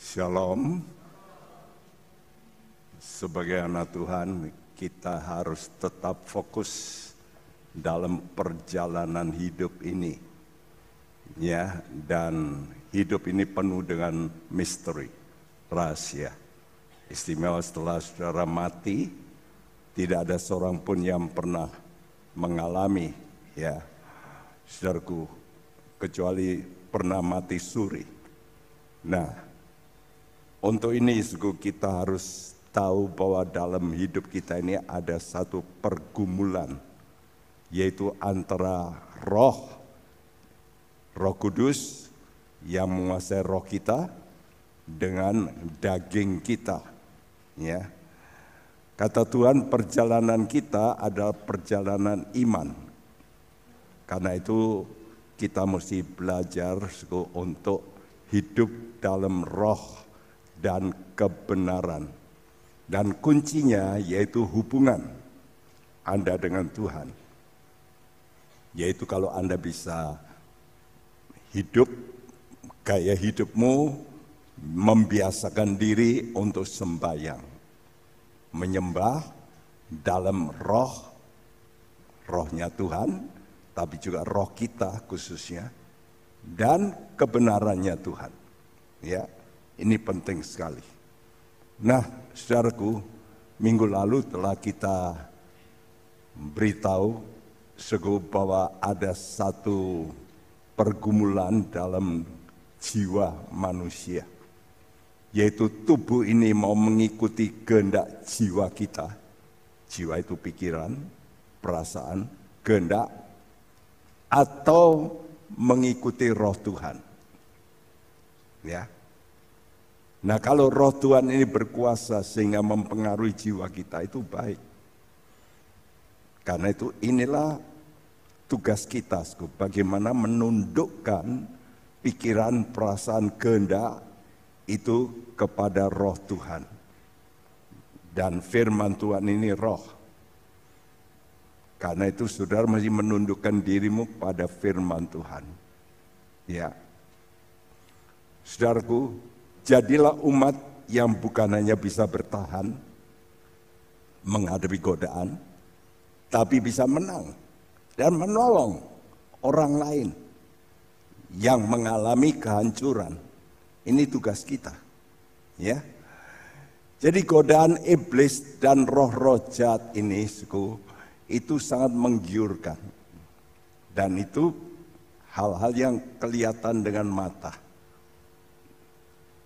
Shalom. Sebagai anak Tuhan, kita harus tetap fokus dalam perjalanan hidup ini. Ya, dan hidup ini penuh dengan misteri, rahasia. Istimewa setelah saudara mati, tidak ada seorang pun yang pernah mengalami ya saudaraku kecuali pernah mati suri. Nah, untuk ini kita harus tahu bahwa dalam hidup kita ini ada satu pergumulan yaitu antara roh roh kudus yang menguasai roh kita dengan daging kita ya. Kata Tuhan perjalanan kita adalah perjalanan iman. Karena itu kita mesti belajar untuk hidup dalam roh dan kebenaran. Dan kuncinya yaitu hubungan Anda dengan Tuhan. Yaitu kalau Anda bisa hidup gaya hidupmu membiasakan diri untuk sembahyang. Menyembah dalam roh, rohnya Tuhan, tapi juga roh kita khususnya dan kebenarannya Tuhan. Ya, ini penting sekali. Nah, saudaraku, minggu lalu telah kita beritahu sego bahwa ada satu pergumulan dalam jiwa manusia. Yaitu tubuh ini mau mengikuti kehendak jiwa kita. Jiwa itu pikiran, perasaan, kehendak, atau mengikuti roh Tuhan. Ya. Nah, kalau roh Tuhan ini berkuasa sehingga mempengaruhi jiwa kita itu baik. Karena itu inilah tugas kita, bagaimana menundukkan pikiran, perasaan, kehendak itu kepada roh Tuhan. Dan firman Tuhan ini roh. Karena itu saudara masih menundukkan dirimu pada firman Tuhan. Ya. Saudaraku, jadilah umat yang bukan hanya bisa bertahan menghadapi godaan, tapi bisa menang dan menolong orang lain yang mengalami kehancuran. Ini tugas kita. Ya. Jadi godaan iblis dan roh-roh jahat ini, suku, itu sangat menggiurkan. Dan itu hal-hal yang kelihatan dengan mata.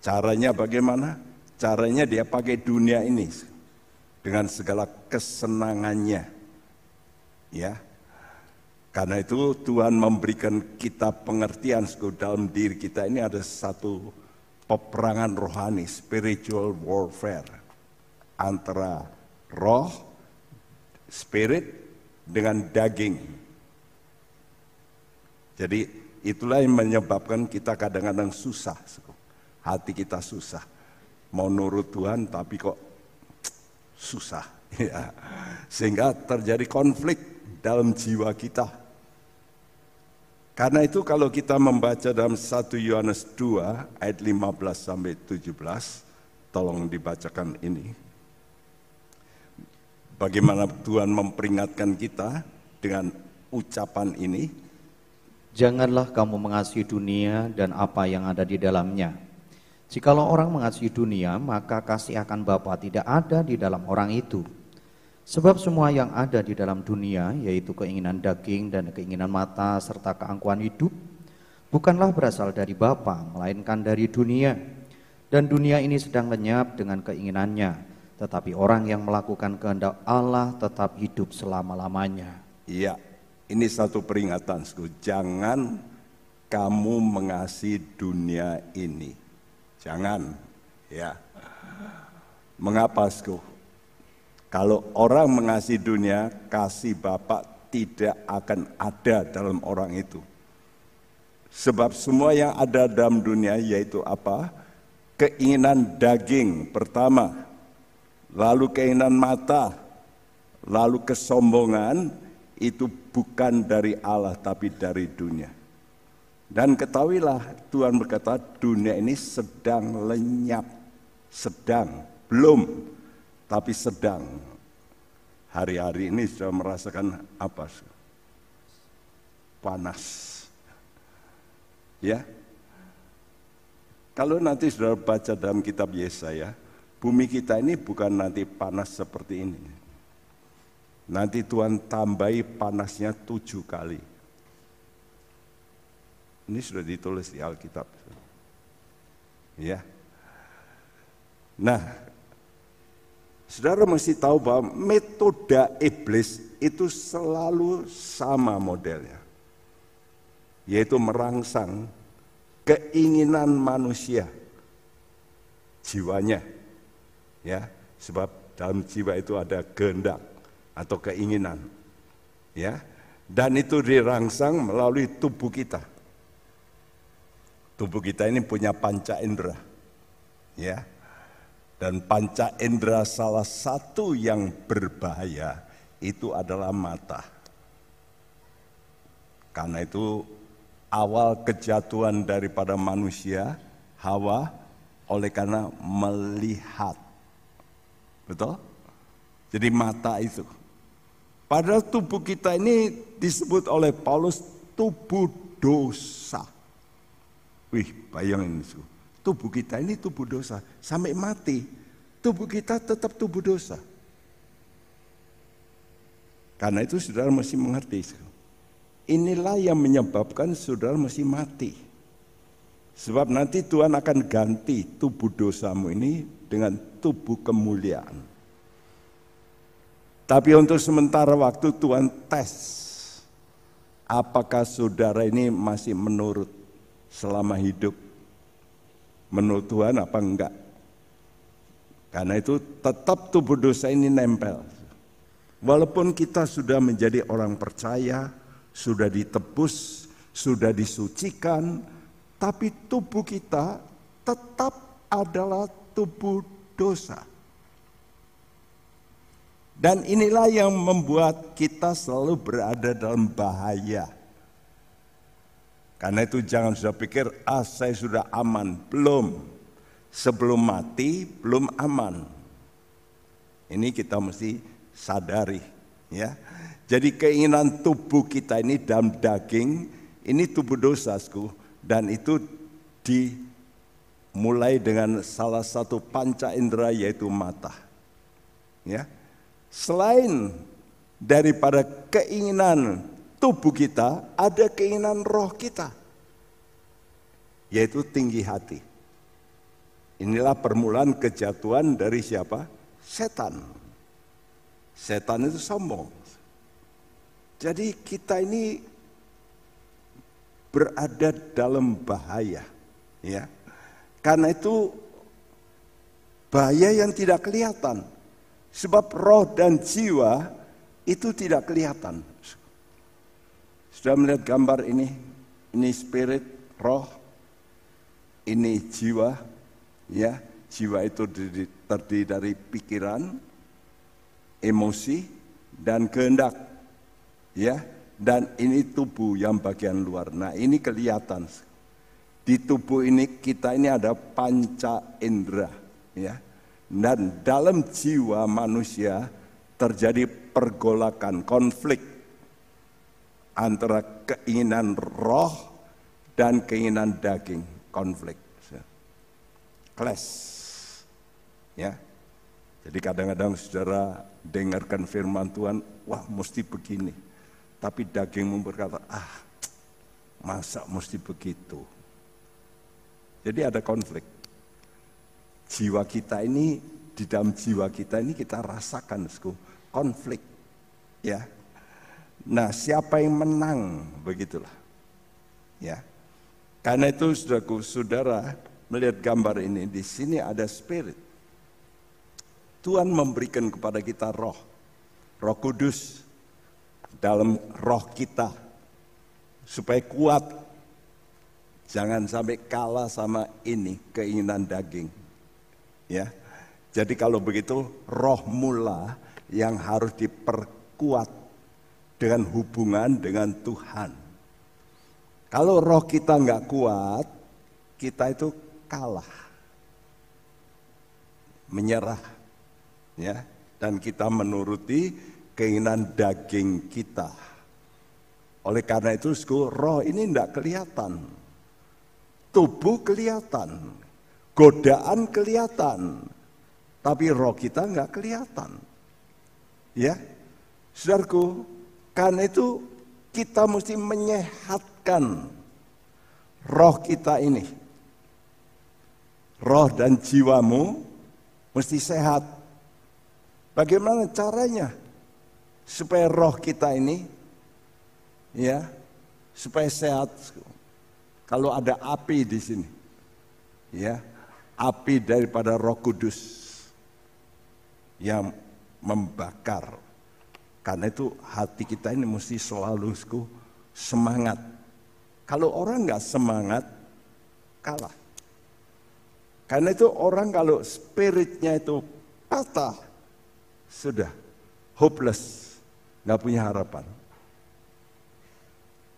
Caranya bagaimana? Caranya dia pakai dunia ini dengan segala kesenangannya. Ya. Karena itu Tuhan memberikan kita pengertian dalam diri kita ini ada satu peperangan rohani, spiritual warfare antara roh spirit dengan daging. Jadi itulah yang menyebabkan kita kadang-kadang susah. Hati kita susah. Mau nurut Tuhan tapi kok susah. Ya. Sehingga terjadi konflik dalam jiwa kita. Karena itu kalau kita membaca dalam 1 Yohanes 2 ayat 15 sampai 17, tolong dibacakan ini. Bagaimana Tuhan memperingatkan kita dengan ucapan ini? Janganlah kamu mengasihi dunia dan apa yang ada di dalamnya. Jikalau orang mengasihi dunia, maka kasih akan Bapa tidak ada di dalam orang itu. Sebab semua yang ada di dalam dunia, yaitu keinginan daging dan keinginan mata serta keangkuhan hidup, bukanlah berasal dari Bapa, melainkan dari dunia. Dan dunia ini sedang lenyap dengan keinginannya tetapi orang yang melakukan kehendak Allah tetap hidup selama-lamanya. Iya, ini satu peringatan, jangan kamu mengasihi dunia ini. Jangan, ya. Mengapa, Sku? Kalau orang mengasihi dunia, kasih Bapak tidak akan ada dalam orang itu. Sebab semua yang ada dalam dunia yaitu apa? Keinginan daging pertama, lalu keinginan mata, lalu kesombongan itu bukan dari Allah tapi dari dunia. Dan ketahuilah Tuhan berkata dunia ini sedang lenyap. Sedang, belum, tapi sedang. Hari-hari ini sudah merasakan apa? Panas. Ya. Kalau nanti sudah baca dalam kitab Yesaya, bumi kita ini bukan nanti panas seperti ini. Nanti Tuhan tambahi panasnya tujuh kali ini sudah ditulis di Alkitab. Ya. Nah, saudara mesti tahu bahwa metode iblis itu selalu sama modelnya. Yaitu merangsang keinginan manusia jiwanya. Ya, sebab dalam jiwa itu ada kehendak atau keinginan. Ya. Dan itu dirangsang melalui tubuh kita. Tubuh kita ini punya panca indera. Ya. Dan panca indera salah satu yang berbahaya itu adalah mata. Karena itu awal kejatuhan daripada manusia Hawa oleh karena melihat. Betul? Jadi mata itu. Padahal tubuh kita ini disebut oleh Paulus tubuh dosa. Wih, bayangin itu. Tubuh kita ini tubuh dosa. Sampai mati, tubuh kita tetap tubuh dosa. Karena itu saudara mesti mengerti. Inilah yang menyebabkan saudara mesti mati. Sebab nanti Tuhan akan ganti tubuh dosamu ini dengan tubuh kemuliaan. Tapi untuk sementara waktu Tuhan tes apakah saudara ini masih menurut selama hidup menurut Tuhan apa enggak. Karena itu tetap tubuh dosa ini nempel. Walaupun kita sudah menjadi orang percaya, sudah ditebus, sudah disucikan, tapi tubuh kita tetap adalah tubuh dosa. Dan inilah yang membuat kita selalu berada dalam bahaya karena itu jangan sudah pikir, ah saya sudah aman. Belum. Sebelum mati, belum aman. Ini kita mesti sadari. ya. Jadi keinginan tubuh kita ini dalam daging, ini tubuh dosaku. Dan itu dimulai dengan salah satu panca indera yaitu mata. Ya. Selain daripada keinginan tubuh kita ada keinginan roh kita, yaitu tinggi hati. Inilah permulaan kejatuhan dari siapa? Setan. Setan itu sombong. Jadi kita ini berada dalam bahaya, ya. Karena itu bahaya yang tidak kelihatan. Sebab roh dan jiwa itu tidak kelihatan. Sudah melihat gambar ini? Ini spirit, roh, ini jiwa, ya. Jiwa itu terdiri dari pikiran, emosi, dan kehendak, ya. Dan ini tubuh yang bagian luar. Nah ini kelihatan. Di tubuh ini kita ini ada panca indera, ya. Dan dalam jiwa manusia terjadi pergolakan, konflik antara keinginan roh dan keinginan daging konflik. Clash. Ya. Jadi kadang-kadang saudara dengarkan firman Tuhan wah mesti begini. Tapi dagingmu berkata ah masa mesti begitu? Jadi ada konflik. Jiwa kita ini di dalam jiwa kita ini kita rasakan konflik. Ya Nah, siapa yang menang? Begitulah. Ya. Karena itu saudaraku, saudara melihat gambar ini, di sini ada spirit. Tuhan memberikan kepada kita roh. Roh kudus dalam roh kita. Supaya kuat. Jangan sampai kalah sama ini, keinginan daging. Ya. Jadi kalau begitu roh mula yang harus diperkuat dengan hubungan dengan Tuhan. Kalau roh kita nggak kuat, kita itu kalah, menyerah, ya, dan kita menuruti keinginan daging kita. Oleh karena itu, roh ini tidak kelihatan, tubuh kelihatan, godaan kelihatan, tapi roh kita nggak kelihatan. Ya, saudaraku, karena itu kita mesti menyehatkan roh kita ini. Roh dan jiwamu mesti sehat. Bagaimana caranya supaya roh kita ini ya supaya sehat? Kalau ada api di sini, ya api daripada Roh Kudus yang membakar karena itu hati kita ini mesti selalu semangat. Kalau orang nggak semangat, kalah. Karena itu orang kalau spiritnya itu patah, sudah hopeless, nggak punya harapan.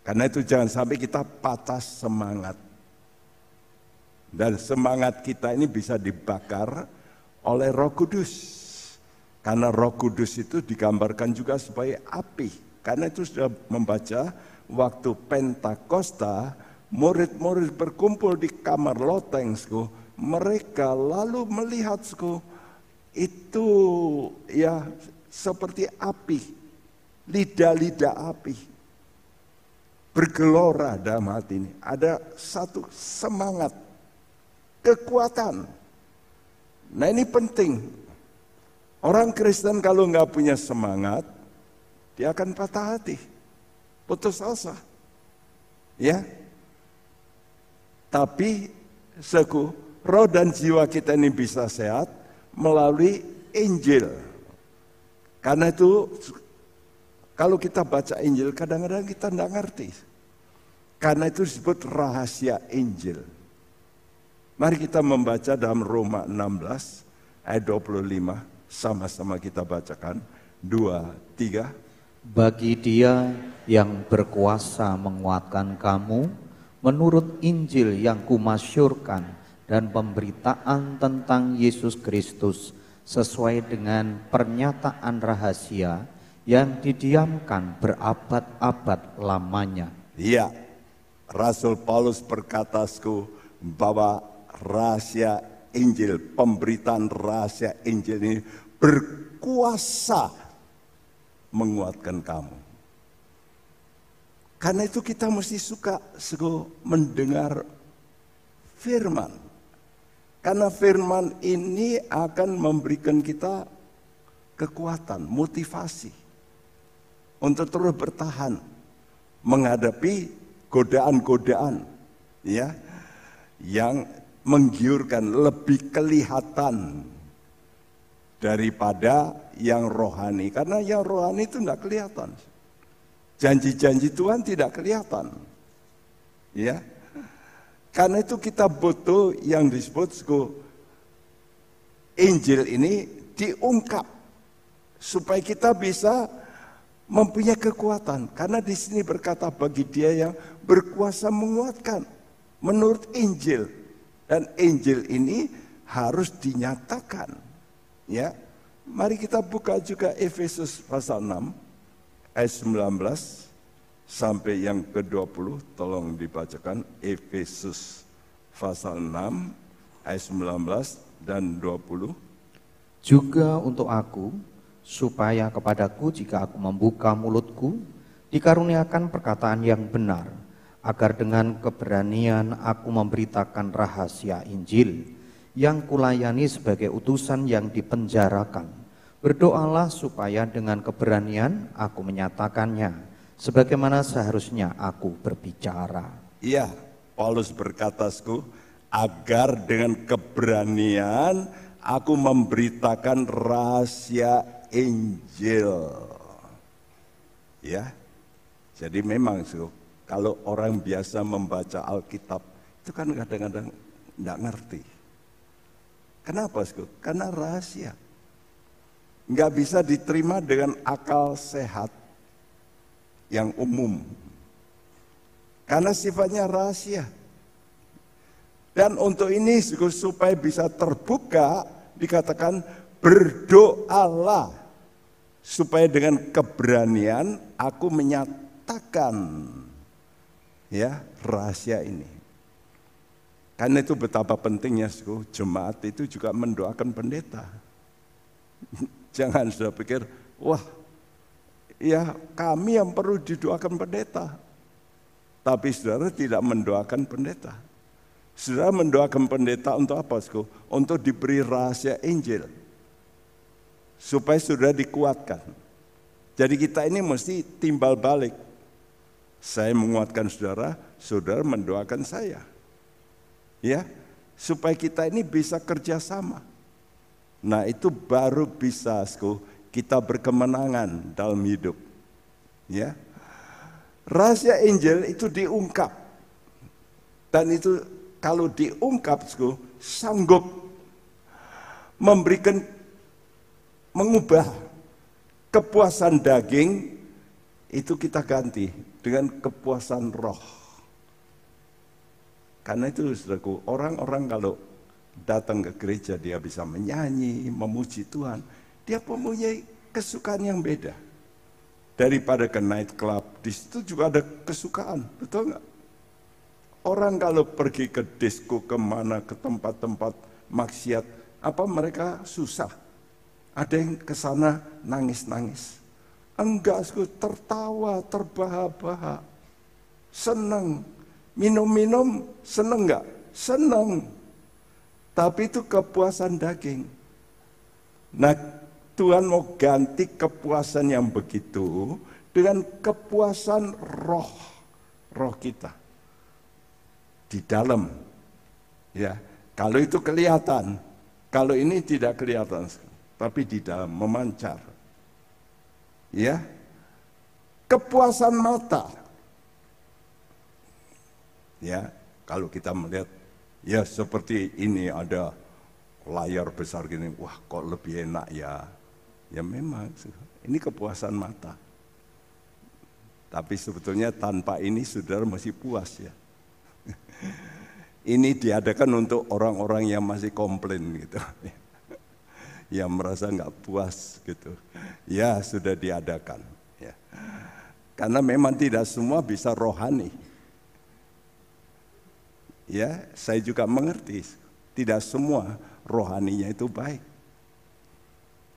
Karena itu jangan sampai kita patah semangat. Dan semangat kita ini bisa dibakar oleh roh kudus. Karena roh kudus itu digambarkan juga sebagai api. Karena itu sudah membaca waktu Pentakosta, murid-murid berkumpul di kamar loteng, mereka lalu melihat itu ya seperti api, lidah-lidah api. Bergelora dalam hati ini. Ada satu semangat, kekuatan. Nah ini penting Orang Kristen kalau nggak punya semangat, dia akan patah hati, putus asa. Ya, tapi seku roh dan jiwa kita ini bisa sehat melalui Injil. Karena itu kalau kita baca Injil kadang-kadang kita tidak ngerti. Karena itu disebut rahasia Injil. Mari kita membaca dalam Roma 16 ayat 25. Sama-sama kita bacakan. Dua, tiga. Bagi dia yang berkuasa menguatkan kamu menurut Injil yang kumasyurkan dan pemberitaan tentang Yesus Kristus sesuai dengan pernyataan rahasia yang didiamkan berabad-abad lamanya. Iya, Rasul Paulus berkata bahwa rahasia Injil, pemberitaan rahasia Injil ini berkuasa menguatkan kamu. Karena itu kita mesti suka mendengar firman. Karena firman ini akan memberikan kita kekuatan, motivasi untuk terus bertahan menghadapi godaan-godaan ya yang menggiurkan, lebih kelihatan daripada yang rohani. Karena yang rohani itu tidak kelihatan. Janji-janji Tuhan tidak kelihatan. Ya. Karena itu kita butuh yang disebut Injil ini diungkap supaya kita bisa mempunyai kekuatan. Karena di sini berkata bagi dia yang berkuasa menguatkan menurut Injil dan Injil ini harus dinyatakan. Ya. Mari kita buka juga Efesus pasal 6 ayat 19 sampai yang ke-20 tolong dibacakan Efesus pasal 6 ayat 19 dan 20 juga untuk aku supaya kepadaku jika aku membuka mulutku dikaruniakan perkataan yang benar agar dengan keberanian aku memberitakan rahasia Injil yang kulayani sebagai utusan yang dipenjarakan. Berdoalah supaya dengan keberanian aku menyatakannya, sebagaimana seharusnya aku berbicara. Iya, Paulus berkata, agar dengan keberanian aku memberitakan rahasia Injil. Ya, jadi memang su, kalau orang biasa membaca Alkitab, itu kan kadang-kadang tidak ngerti. Kenapa? Karena rahasia. Nggak bisa diterima dengan akal sehat yang umum. Karena sifatnya rahasia. Dan untuk ini supaya bisa terbuka dikatakan berdoalah supaya dengan keberanian aku menyatakan ya rahasia ini. Karena itu betapa pentingnya jemaat itu juga mendoakan pendeta. Jangan sudah pikir, wah ya kami yang perlu didoakan pendeta. Tapi saudara tidak mendoakan pendeta. Saudara mendoakan pendeta untuk apa? Untuk diberi rahasia Injil. Supaya saudara dikuatkan. Jadi kita ini mesti timbal balik. Saya menguatkan saudara, saudara mendoakan saya. Ya supaya kita ini bisa kerjasama. Nah itu baru bisa kita berkemenangan dalam hidup. Ya, rahasia Injil itu diungkap. Dan itu kalau diungkap sanggup memberikan mengubah kepuasan daging itu kita ganti dengan kepuasan roh. Karena itu saudaraku, orang-orang kalau datang ke gereja dia bisa menyanyi, memuji Tuhan. Dia mempunyai kesukaan yang beda. Daripada ke night club, di situ juga ada kesukaan, betul nggak? Orang kalau pergi ke disco ke mana, ke tempat-tempat maksiat, apa mereka susah? Ada yang ke sana nangis-nangis. Enggak, tertawa, terbahak-bahak, senang, Minum-minum seneng nggak? Seneng. Tapi itu kepuasan daging. Nah Tuhan mau ganti kepuasan yang begitu dengan kepuasan roh, roh kita di dalam. Ya, kalau itu kelihatan, kalau ini tidak kelihatan, tapi di dalam memancar. Ya, kepuasan mata Ya, kalau kita melihat ya seperti ini ada layar besar gini, wah kok lebih enak ya. Ya memang ini kepuasan mata. Tapi sebetulnya tanpa ini saudara masih puas ya. ini diadakan untuk orang-orang yang masih komplain gitu. yang merasa nggak puas gitu. Ya sudah diadakan. Ya. Karena memang tidak semua bisa rohani. Ya, saya juga mengerti tidak semua rohaninya itu baik.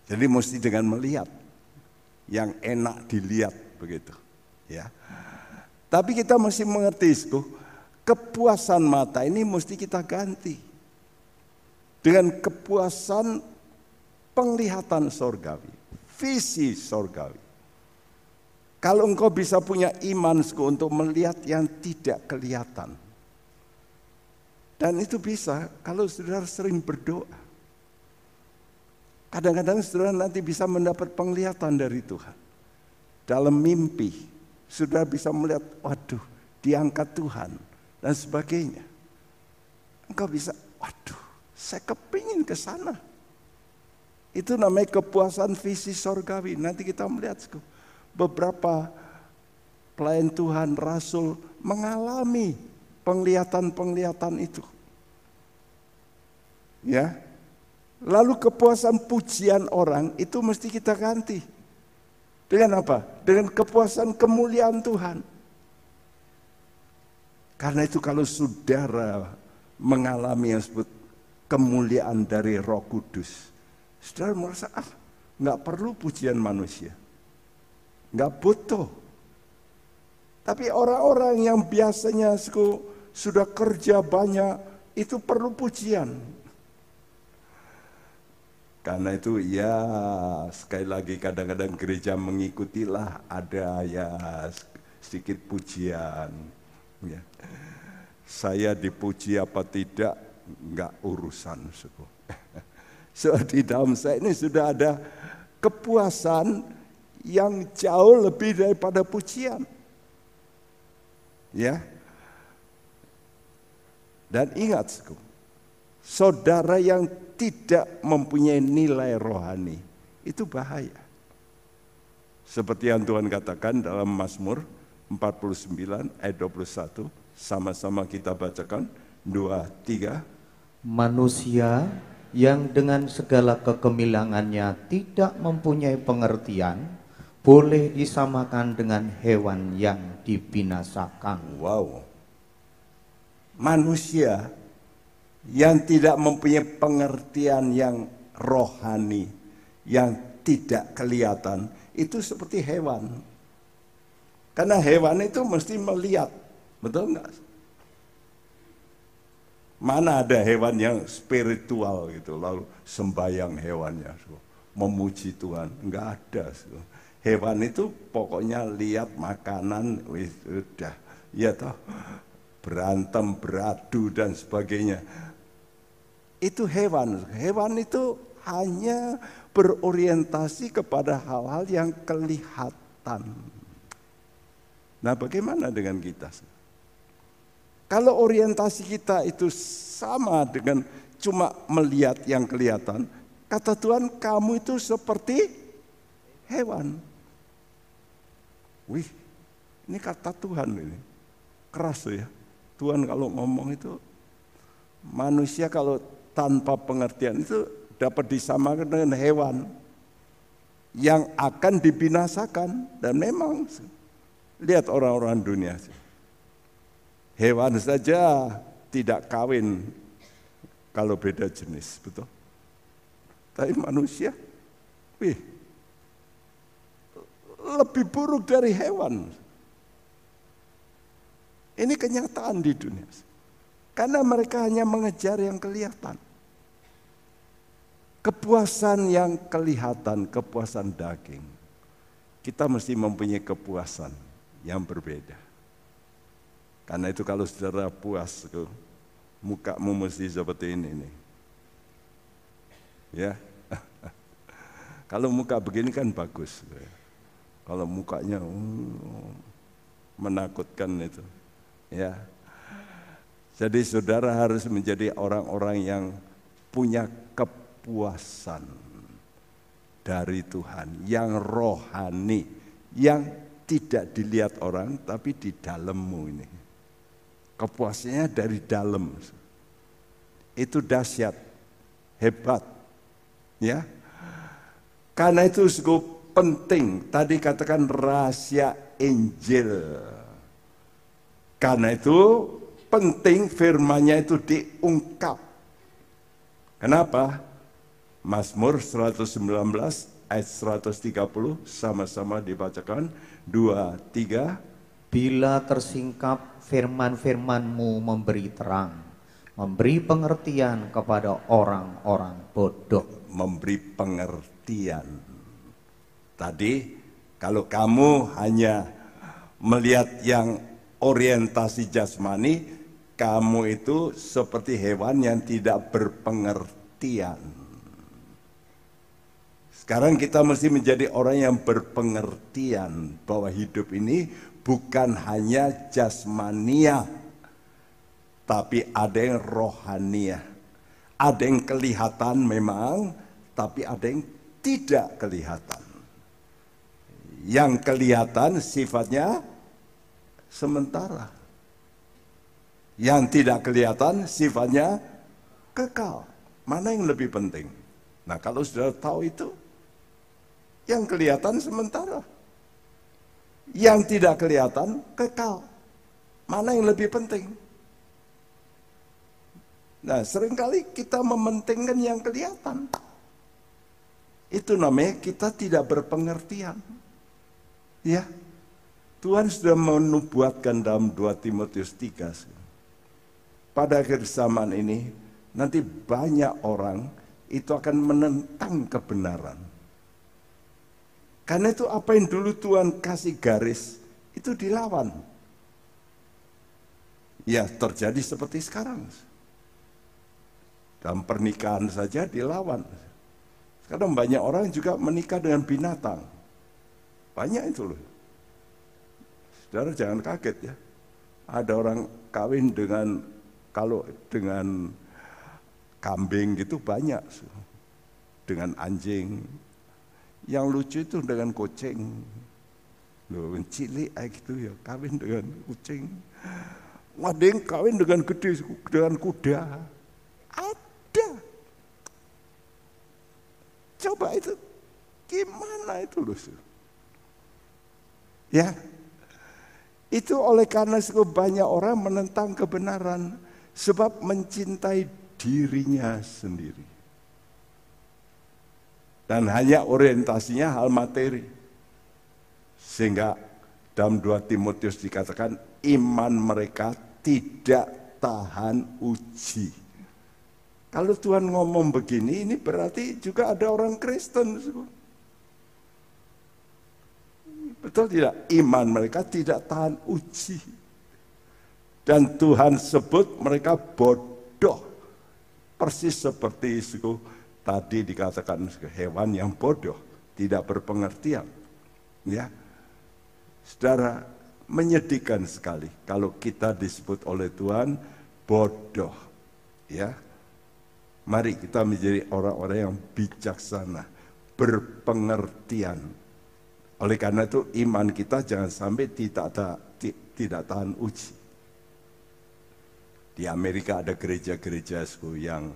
Jadi mesti dengan melihat yang enak dilihat begitu, ya. Tapi kita mesti mengerti, kepuasan mata ini mesti kita ganti dengan kepuasan penglihatan sorgawi, visi sorgawi. Kalau engkau bisa punya iman untuk melihat yang tidak kelihatan, dan itu bisa kalau saudara sering berdoa. Kadang-kadang saudara nanti bisa mendapat penglihatan dari Tuhan. Dalam mimpi, saudara bisa melihat, waduh, diangkat Tuhan dan sebagainya. Engkau bisa, waduh, saya kepingin ke sana. Itu namanya kepuasan visi sorgawi. Nanti kita melihat beberapa pelayan Tuhan, Rasul mengalami penglihatan-penglihatan itu. Ya. Lalu kepuasan pujian orang itu mesti kita ganti. Dengan apa? Dengan kepuasan kemuliaan Tuhan. Karena itu kalau saudara mengalami yang disebut kemuliaan dari roh kudus. Saudara merasa, ah nggak perlu pujian manusia. Nggak butuh. Tapi orang-orang yang biasanya sudah kerja banyak, itu perlu pujian. Karena itu ya sekali lagi kadang-kadang gereja mengikutilah ada ya sedikit pujian. Ya. Saya dipuji apa tidak nggak urusan. So di dalam saya ini sudah ada kepuasan yang jauh lebih daripada pujian. Ya, dan ingat, saudara yang tidak mempunyai nilai rohani, itu bahaya. Seperti yang Tuhan katakan dalam Mazmur 49 ayat 21. Sama-sama kita bacakan. Dua, tiga. Manusia yang dengan segala kekemilangannya tidak mempunyai pengertian, boleh disamakan dengan hewan yang dibinasakan. Wow. Manusia yang tidak mempunyai pengertian yang rohani, yang tidak kelihatan, itu seperti hewan. Karena hewan itu mesti melihat, betul enggak? Mana ada hewan yang spiritual gitu, lalu sembayang hewannya, memuji Tuhan, enggak ada. Hewan itu pokoknya lihat makanan, wis udah, ya toh, berantem, beradu dan sebagainya. Itu hewan, hewan itu hanya berorientasi kepada hal-hal yang kelihatan. Nah, bagaimana dengan kita? Kalau orientasi kita itu sama dengan cuma melihat yang kelihatan, kata Tuhan kamu itu seperti hewan. Wih, ini kata Tuhan ini. Keras ya. Tuhan kalau ngomong itu manusia kalau tanpa pengertian itu dapat disamakan dengan hewan yang akan dibinasakan dan memang lihat orang-orang dunia Hewan saja tidak kawin kalau beda jenis, betul? Tapi manusia, wih, lebih buruk dari hewan. Ini kenyataan di dunia. Karena mereka hanya mengejar yang kelihatan. Kepuasan yang kelihatan, kepuasan daging. Kita mesti mempunyai kepuasan yang berbeda. Karena itu kalau saudara puas, mukamu mesti seperti ini nih. Ya, kalau muka begini kan bagus. Kalau mukanya uh, menakutkan itu, ya. Jadi saudara harus menjadi orang-orang yang punya kepuasan dari Tuhan, yang rohani, yang tidak dilihat orang tapi di dalammu ini. Kepuasannya dari dalam. Itu dahsyat, hebat. Ya. Karena itu cukup penting. Tadi katakan rahasia Injil. Karena itu penting firmannya itu diungkap. Kenapa? Mazmur 119 ayat 130 sama-sama dibacakan. Dua, tiga. Bila tersingkap firman-firmanmu memberi terang, memberi pengertian kepada orang-orang bodoh. Memberi pengertian. Tadi kalau kamu hanya melihat yang orientasi jasmani, kamu itu seperti hewan yang tidak berpengertian. Sekarang kita mesti menjadi orang yang berpengertian bahwa hidup ini bukan hanya jasmania, tapi ada yang rohania. Ada yang kelihatan memang, tapi ada yang tidak kelihatan. Yang kelihatan sifatnya sementara. Yang tidak kelihatan sifatnya kekal. Mana yang lebih penting? Nah kalau sudah tahu itu, yang kelihatan sementara yang tidak kelihatan kekal. Mana yang lebih penting? Nah, sering kali kita mementingkan yang kelihatan. Itu namanya kita tidak berpengertian. Ya. Tuhan sudah menubuatkan dalam 2 Timotius 3. Pada akhir zaman ini, nanti banyak orang itu akan menentang kebenaran. Karena itu apa yang dulu Tuhan kasih garis, itu dilawan. Ya terjadi seperti sekarang. Dalam pernikahan saja dilawan. Sekarang banyak orang juga menikah dengan binatang. Banyak itu loh. Saudara jangan kaget ya. Ada orang kawin dengan kalau dengan kambing gitu banyak. Dengan anjing, yang lucu itu dengan kucing. Loh, cilik gitu ya, kawin dengan kucing. Ada kawin dengan gede, dengan kuda. Ada. Coba itu, gimana itu loh. Ya, itu oleh karena banyak orang menentang kebenaran sebab mencintai dirinya sendiri. Dan hanya orientasinya hal materi. Sehingga dalam 2 Timotius dikatakan iman mereka tidak tahan uji. Kalau Tuhan ngomong begini, ini berarti juga ada orang Kristen. Betul tidak? Iman mereka tidak tahan uji. Dan Tuhan sebut mereka bodoh. Persis seperti itu tadi dikatakan hewan yang bodoh, tidak berpengertian. Ya. Saudara, menyedihkan sekali kalau kita disebut oleh Tuhan bodoh. Ya. Mari kita menjadi orang-orang yang bijaksana, berpengertian, oleh karena itu iman kita jangan sampai tidak, tidak tahan uji. Di Amerika ada gereja-gereja yang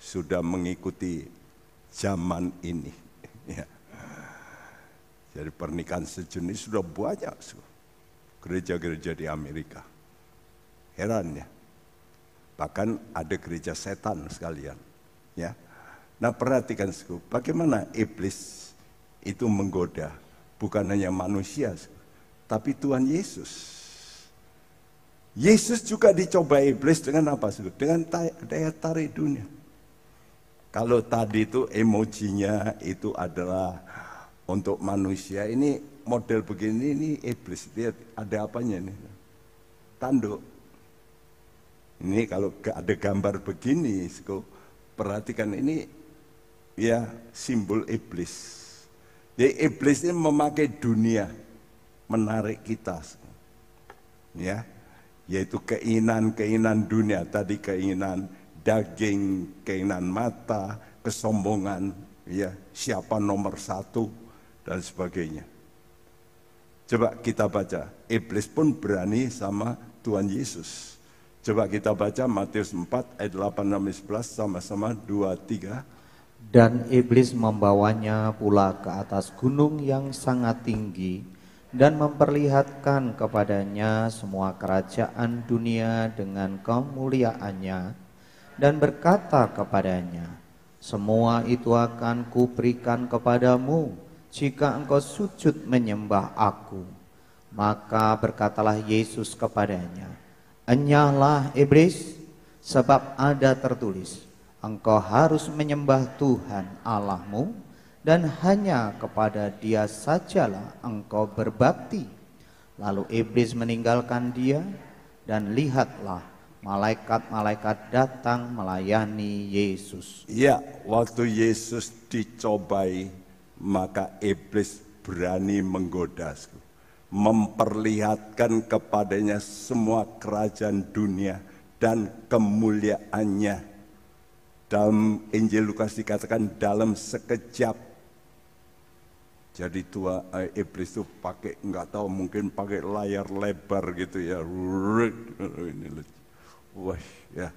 sudah mengikuti zaman ini. Ya. Jadi pernikahan sejenis sudah banyak gereja-gereja di Amerika. Heran ya. Bahkan ada gereja setan sekalian. Ya. Nah perhatikan bagaimana iblis itu menggoda bukan hanya manusia, tapi Tuhan Yesus. Yesus juga dicoba iblis dengan apa? Dengan daya tarik dunia. Kalau tadi itu emojinya itu adalah untuk manusia, ini model begini ini iblis. Lihat ada apanya ini? Tanduk. Ini kalau ada gambar begini, perhatikan ini ya simbol iblis. Jadi iblis ini memakai dunia menarik kita. Ya. Yaitu keinginan-keinginan dunia, tadi keinginan daging, keinginan mata, kesombongan, ya, siapa nomor satu dan sebagainya. Coba kita baca, iblis pun berani sama Tuhan Yesus. Coba kita baca Matius 4 ayat 8 11 sama-sama 2 3. Dan iblis membawanya pula ke atas gunung yang sangat tinggi dan memperlihatkan kepadanya semua kerajaan dunia dengan kemuliaannya dan berkata kepadanya, semua itu akan kuberikan kepadamu jika engkau sujud menyembah aku. Maka berkatalah Yesus kepadanya, Enyahlah iblis, sebab ada tertulis, engkau harus menyembah Tuhan Allahmu dan hanya kepada dia sajalah engkau berbakti. Lalu iblis meninggalkan dia dan lihatlah malaikat-malaikat datang melayani Yesus. Ya, waktu Yesus dicobai maka iblis berani menggoda memperlihatkan kepadanya semua kerajaan dunia dan kemuliaannya dalam Injil Lukas dikatakan dalam sekejap. Jadi tua eh, iblis itu pakai nggak tahu mungkin pakai layar lebar gitu ya. Wah ya.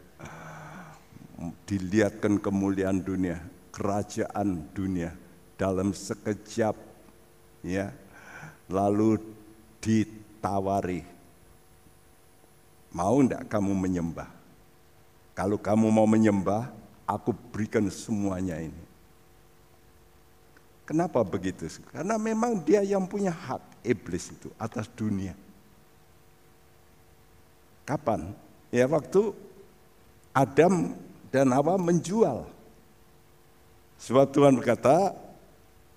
Dilihatkan kemuliaan dunia, kerajaan dunia dalam sekejap ya. Lalu ditawari mau enggak kamu menyembah? Kalau kamu mau menyembah, aku berikan semuanya ini. Kenapa begitu? Karena memang dia yang punya hak iblis itu atas dunia. Kapan? Ya waktu Adam dan Hawa menjual. Sebab Tuhan berkata,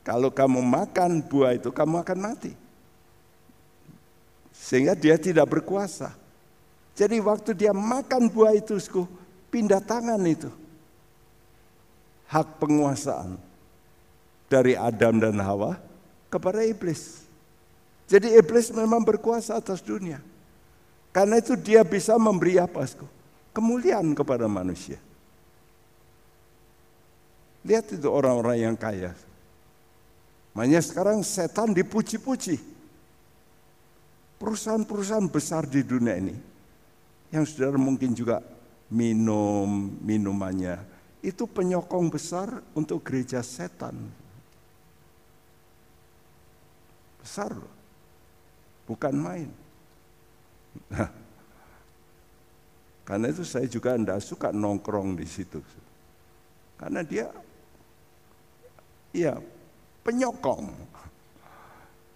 kalau kamu makan buah itu kamu akan mati. Sehingga dia tidak berkuasa. Jadi waktu dia makan buah itu, pindah tangan itu hak penguasaan dari Adam dan Hawa kepada iblis. Jadi iblis memang berkuasa atas dunia. Karena itu dia bisa memberi apa? Kemuliaan kepada manusia. Lihat itu orang-orang yang kaya. Makanya sekarang setan dipuji-puji. perusahaan-perusahaan besar di dunia ini, yang saudara mungkin juga minum minumannya, itu penyokong besar untuk gereja setan. Besar loh, bukan main. Karena itu saya juga tidak suka nongkrong di situ. Karena dia, ya penyokong.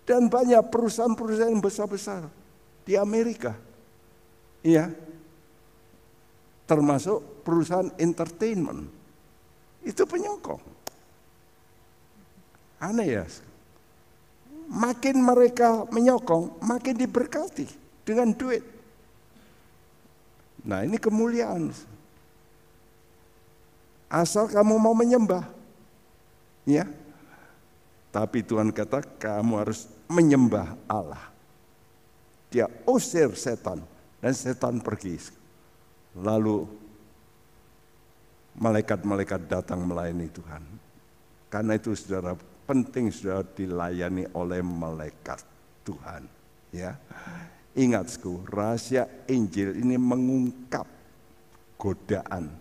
Dan banyak perusahaan-perusahaan besar-besar di Amerika. Iya. Termasuk perusahaan entertainment. Itu penyokong. Aneh ya. Makin mereka menyokong, makin diberkati dengan duit. Nah ini kemuliaan. Asal kamu mau menyembah. Ya. Tapi Tuhan kata kamu harus menyembah Allah. Dia usir setan dan setan pergi. Lalu malaikat-malaikat datang melayani Tuhan. Karena itu saudara penting sudah dilayani oleh malaikat Tuhan. Ya, ingat, rahasia Injil ini mengungkap godaan.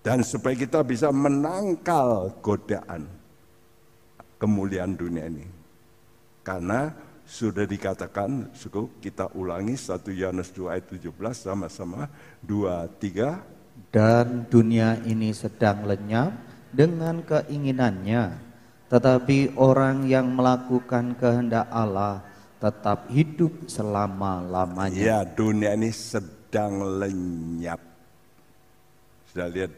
Dan supaya kita bisa menangkal godaan kemuliaan dunia ini. Karena sudah dikatakan, suku kita ulangi 1 Yohanes 2 ayat 17 sama-sama 2 3 dan dunia ini sedang lenyap dengan keinginannya. Tetapi orang yang melakukan kehendak Allah tetap hidup selama-lamanya. Ya, dunia ini sedang lenyap. Sudah lihat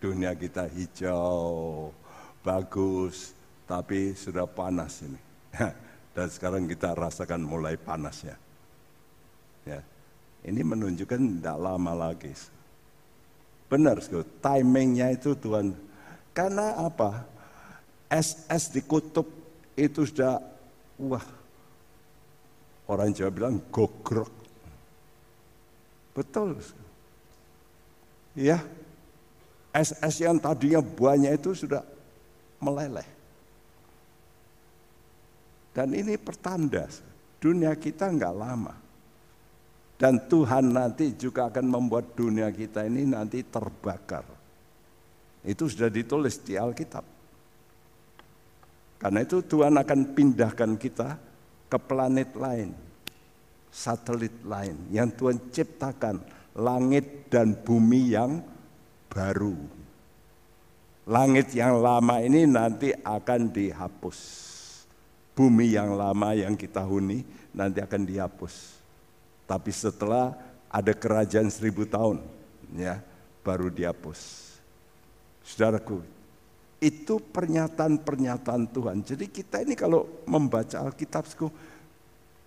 dunia kita hijau, bagus, tapi sudah panas ini. Dan sekarang kita rasakan mulai panasnya. Ya. Ini menunjukkan tidak lama lagi. Benar, timingnya itu Tuhan. Karena apa? SS di kutub itu sudah, wah, orang Jawa bilang gogrok. Betul. Ya, SS yang tadinya banyak itu sudah meleleh. Dan ini pertanda dunia kita nggak lama. Dan Tuhan nanti juga akan membuat dunia kita ini nanti terbakar. Itu sudah ditulis di Alkitab. Karena itu Tuhan akan pindahkan kita ke planet lain, satelit lain yang Tuhan ciptakan, langit dan bumi yang baru. Langit yang lama ini nanti akan dihapus bumi yang lama yang kita huni nanti akan dihapus. Tapi setelah ada kerajaan seribu tahun, ya baru dihapus. Saudaraku, itu pernyataan-pernyataan Tuhan. Jadi kita ini kalau membaca Alkitab,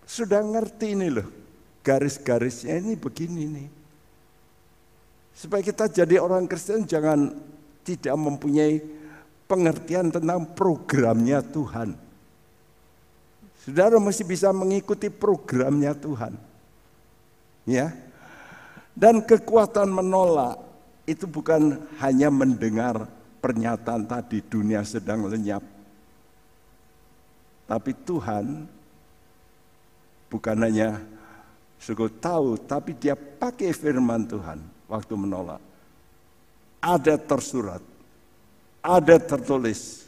sudah ngerti ini loh, garis-garisnya ini begini nih. Supaya kita jadi orang Kristen jangan tidak mempunyai pengertian tentang programnya Tuhan Saudara mesti bisa mengikuti programnya Tuhan. Ya. Dan kekuatan menolak itu bukan hanya mendengar pernyataan tadi dunia sedang lenyap. Tapi Tuhan bukan hanya suku tahu, tapi dia pakai firman Tuhan waktu menolak. Ada tersurat, ada tertulis.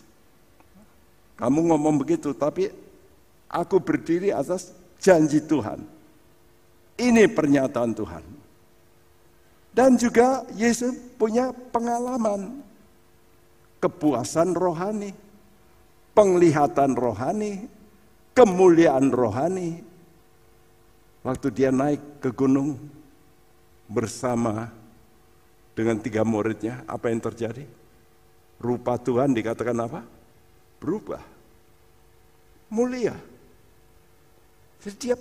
Kamu ngomong begitu, tapi Aku berdiri atas janji Tuhan. Ini pernyataan Tuhan. Dan juga Yesus punya pengalaman kepuasan rohani, penglihatan rohani, kemuliaan rohani. Waktu dia naik ke gunung bersama dengan tiga muridnya, apa yang terjadi? Rupa Tuhan dikatakan apa? Berubah. Mulia. Jadi dia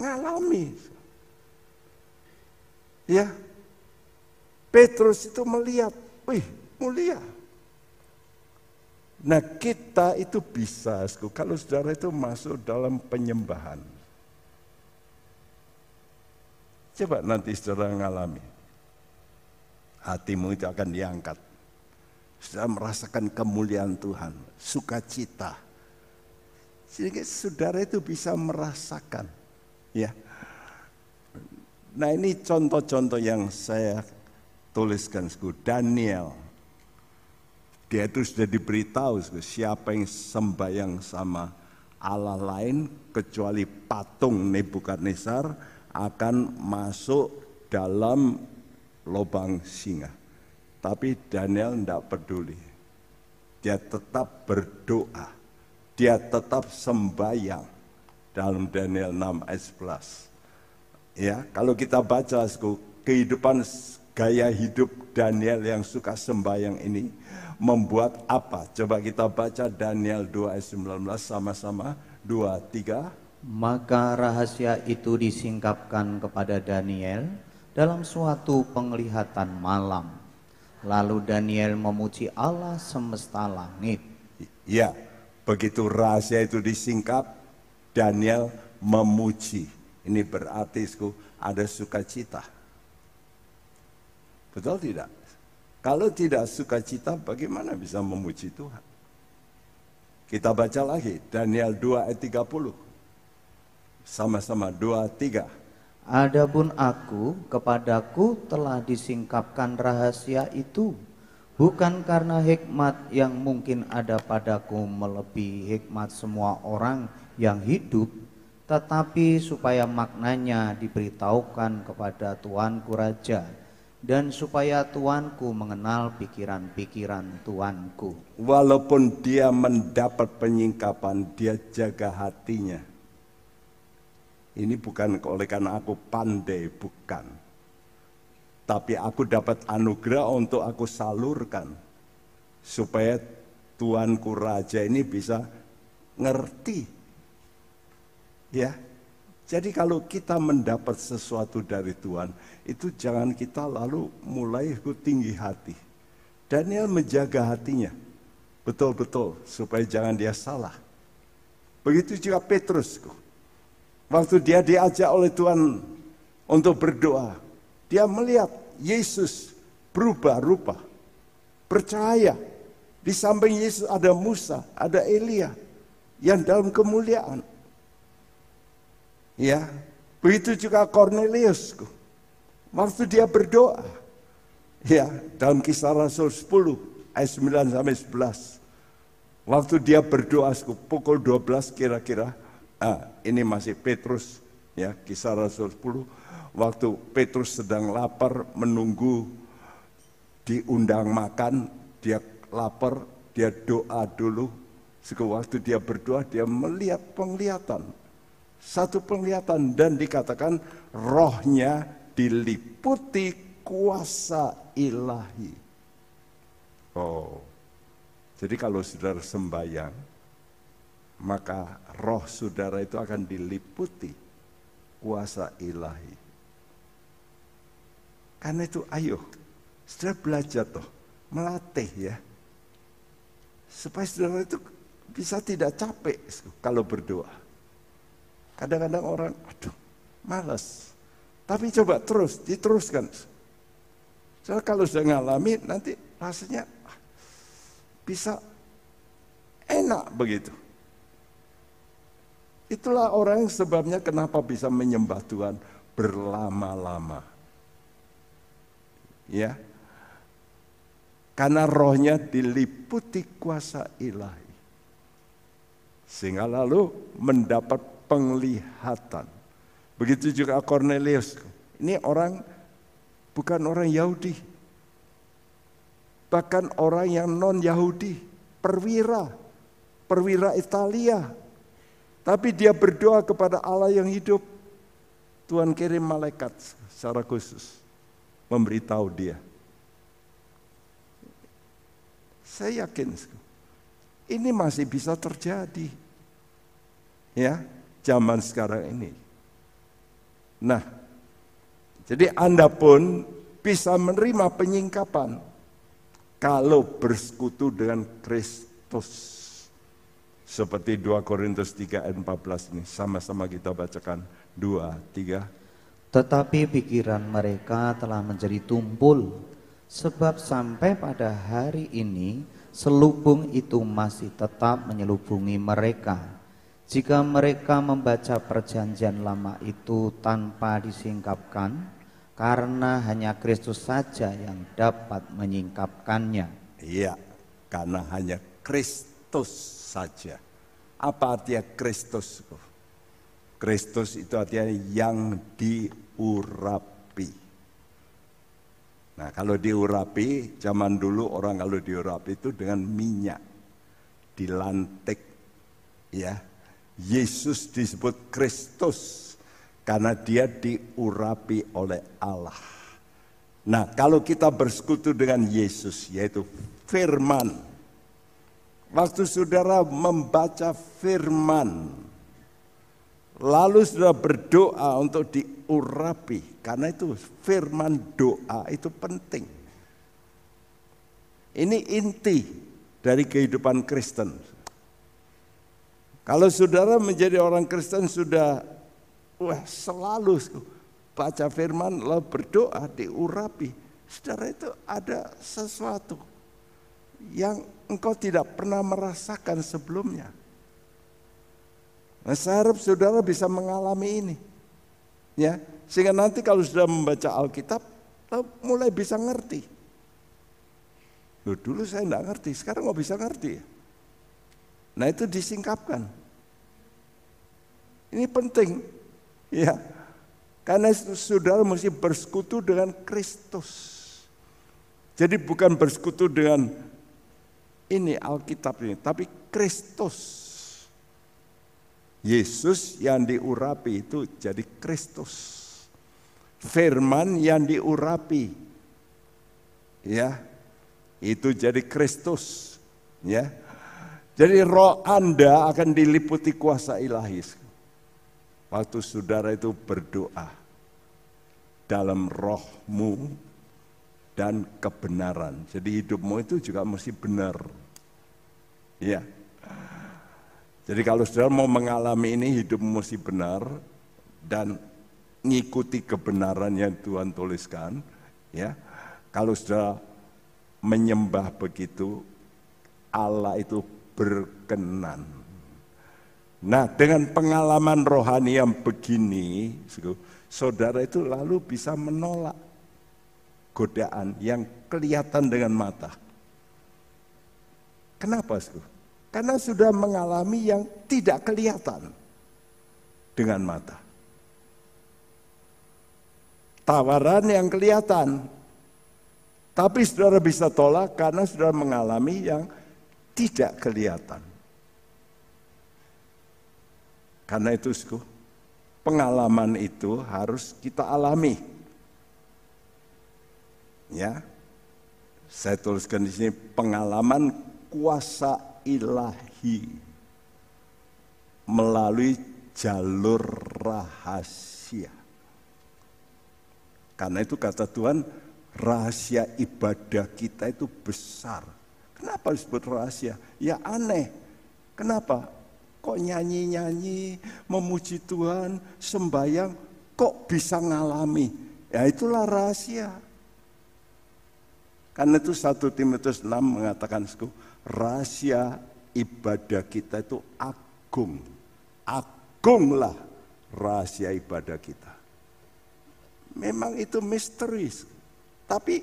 ngalami. Ya. Petrus itu melihat, wih mulia. Nah kita itu bisa, kalau saudara itu masuk dalam penyembahan. Coba nanti saudara ngalami. Hatimu itu akan diangkat. Sudah merasakan kemuliaan Tuhan, sukacita, Sehingga saudara itu bisa merasakan. Ya. Nah ini contoh-contoh yang saya tuliskan. Daniel. Dia itu sudah diberitahu siapa yang sembahyang sama Allah lain kecuali patung Nebukadnezar akan masuk dalam lubang singa. Tapi Daniel tidak peduli. Dia tetap berdoa dia tetap sembahyang dalam Daniel 6 ayat 11. Ya, kalau kita baca kehidupan gaya hidup Daniel yang suka sembahyang ini membuat apa? Coba kita baca Daniel 2 ayat 19 sama-sama. 2 3 maka rahasia itu disingkapkan kepada Daniel dalam suatu penglihatan malam. Lalu Daniel memuji Allah semesta langit. Ya, Begitu rahasia itu disingkap, Daniel memuji. Ini berarti ada sukacita. Betul tidak? Kalau tidak sukacita, bagaimana bisa memuji Tuhan? Kita baca lagi, Daniel 2 ayat 30. Sama-sama 2, 3. Adapun aku, kepadaku telah disingkapkan rahasia itu Bukan karena hikmat yang mungkin ada padaku melebihi hikmat semua orang yang hidup, tetapi supaya maknanya diberitahukan kepada Tuanku Raja, dan supaya Tuanku mengenal pikiran-pikiran Tuanku. Walaupun dia mendapat penyingkapan, dia jaga hatinya. Ini bukan oleh karena aku pandai, bukan tapi aku dapat anugerah untuk aku salurkan supaya Tuanku Raja ini bisa ngerti. Ya. Jadi kalau kita mendapat sesuatu dari Tuhan, itu jangan kita lalu mulai tinggi hati. Daniel menjaga hatinya. Betul-betul supaya jangan dia salah. Begitu juga Petrus. Waktu dia diajak oleh Tuhan untuk berdoa, dia melihat Yesus berubah rupa. Percaya. Di samping Yesus ada Musa, ada Elia yang dalam kemuliaan. Ya, begitu juga Cornelius. Waktu dia berdoa. Ya, dalam kisah Rasul 10 ayat 9 sampai 11. Waktu dia berdoa pukul 12 kira-kira. Ah, ini masih Petrus ya, kisah Rasul 10 waktu Petrus sedang lapar menunggu diundang makan, dia lapar, dia doa dulu. Waktu dia berdoa, dia melihat penglihatan. Satu penglihatan dan dikatakan rohnya diliputi kuasa ilahi. Oh, jadi kalau saudara sembahyang, maka roh saudara itu akan diliputi kuasa ilahi. Karena itu ayo, saudara belajar toh, melatih ya. Supaya saudara itu bisa tidak capek kalau berdoa. Kadang-kadang orang, aduh, malas. Tapi coba terus, diteruskan. Soalnya kalau sudah ngalami, nanti rasanya bisa enak begitu. Itulah orang yang sebabnya kenapa bisa menyembah Tuhan berlama-lama ya karena rohnya diliputi kuasa ilahi sehingga lalu mendapat penglihatan. Begitu juga Cornelius. Ini orang bukan orang Yahudi. Bahkan orang yang non Yahudi perwira perwira Italia. Tapi dia berdoa kepada Allah yang hidup. Tuhan kirim malaikat secara khusus memberitahu dia. Saya yakin ini masih bisa terjadi. Ya, zaman sekarang ini. Nah, jadi Anda pun bisa menerima penyingkapan kalau bersekutu dengan Kristus. Seperti 2 Korintus 3 ayat 14 ini. Sama-sama kita bacakan. 2, 3. Tetapi pikiran mereka telah menjadi tumpul, sebab sampai pada hari ini selubung itu masih tetap menyelubungi mereka, Jika mereka membaca perjanjian lama itu tanpa disingkapkan, karena hanya Kristus saja yang dapat menyingkapkannya. Iya, karena hanya Kristus saja. Apa artinya Kristus? Kristus itu artinya yang diurapi. Nah kalau diurapi, zaman dulu orang kalau diurapi itu dengan minyak. Dilantik. Ya, Yesus disebut Kristus karena dia diurapi oleh Allah. Nah, kalau kita bersekutu dengan Yesus yaitu firman. Waktu saudara membaca firman, lalu saudara berdoa untuk diurapi karena itu firman doa itu penting. Ini inti dari kehidupan Kristen. Kalau saudara menjadi orang Kristen sudah wah selalu baca firman lalu berdoa diurapi. Saudara itu ada sesuatu yang engkau tidak pernah merasakan sebelumnya. Nah, saya harap saudara bisa mengalami ini. Ya, sehingga nanti kalau sudah membaca Alkitab mulai bisa ngerti. Loh, dulu saya tidak ngerti, sekarang nggak bisa ngerti. Nah itu disingkapkan. Ini penting, ya. Karena saudara mesti bersekutu dengan Kristus. Jadi bukan bersekutu dengan ini Alkitab ini, tapi Kristus. Yesus yang diurapi itu jadi Kristus. Firman yang diurapi, ya, itu jadi Kristus, ya. Jadi roh Anda akan diliputi kuasa ilahi. Waktu saudara itu berdoa dalam rohmu dan kebenaran. Jadi hidupmu itu juga mesti benar. Ya. Jadi kalau saudara mau mengalami ini hidupmu mesti benar dan ngikuti kebenaran yang Tuhan tuliskan, ya. Kalau saudara menyembah begitu, Allah itu berkenan. Nah dengan pengalaman rohani yang begini, saudara itu lalu bisa menolak godaan yang kelihatan dengan mata. Kenapa? Karena sudah mengalami yang tidak kelihatan dengan mata. Tawaran yang kelihatan, tapi saudara bisa tolak karena sudah mengalami yang tidak kelihatan. Karena itu pengalaman itu harus kita alami. Ya. Saya tuliskan di sini pengalaman kuasa ilahi melalui jalur rahasia. Karena itu kata Tuhan, rahasia ibadah kita itu besar Kenapa disebut rahasia? Ya aneh. Kenapa? Kok nyanyi-nyanyi, memuji Tuhan, sembayang, kok bisa ngalami? Ya itulah rahasia. Karena itu satu Timotius 6 mengatakan, rahasia ibadah kita itu agung. Agunglah rahasia ibadah kita. Memang itu misteris, tapi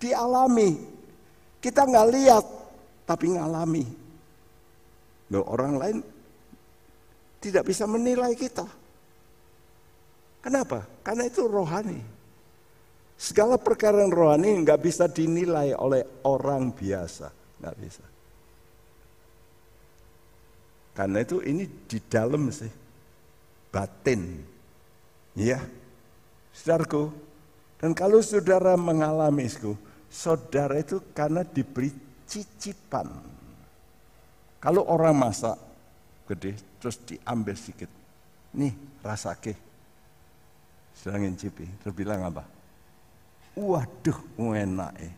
dialami kita nggak lihat, tapi ngalami. Loh, orang lain tidak bisa menilai kita. Kenapa? Karena itu rohani. Segala perkara yang rohani nggak bisa dinilai oleh orang biasa, nggak bisa. Karena itu ini di dalam sih, batin, ya, saudaraku. Dan kalau saudara mengalami, saudara itu karena diberi cicipan. Kalau orang masak gede terus diambil sedikit. Nih rasake. Sedang ngincipi. Terus bilang apa? Waduh enak eh.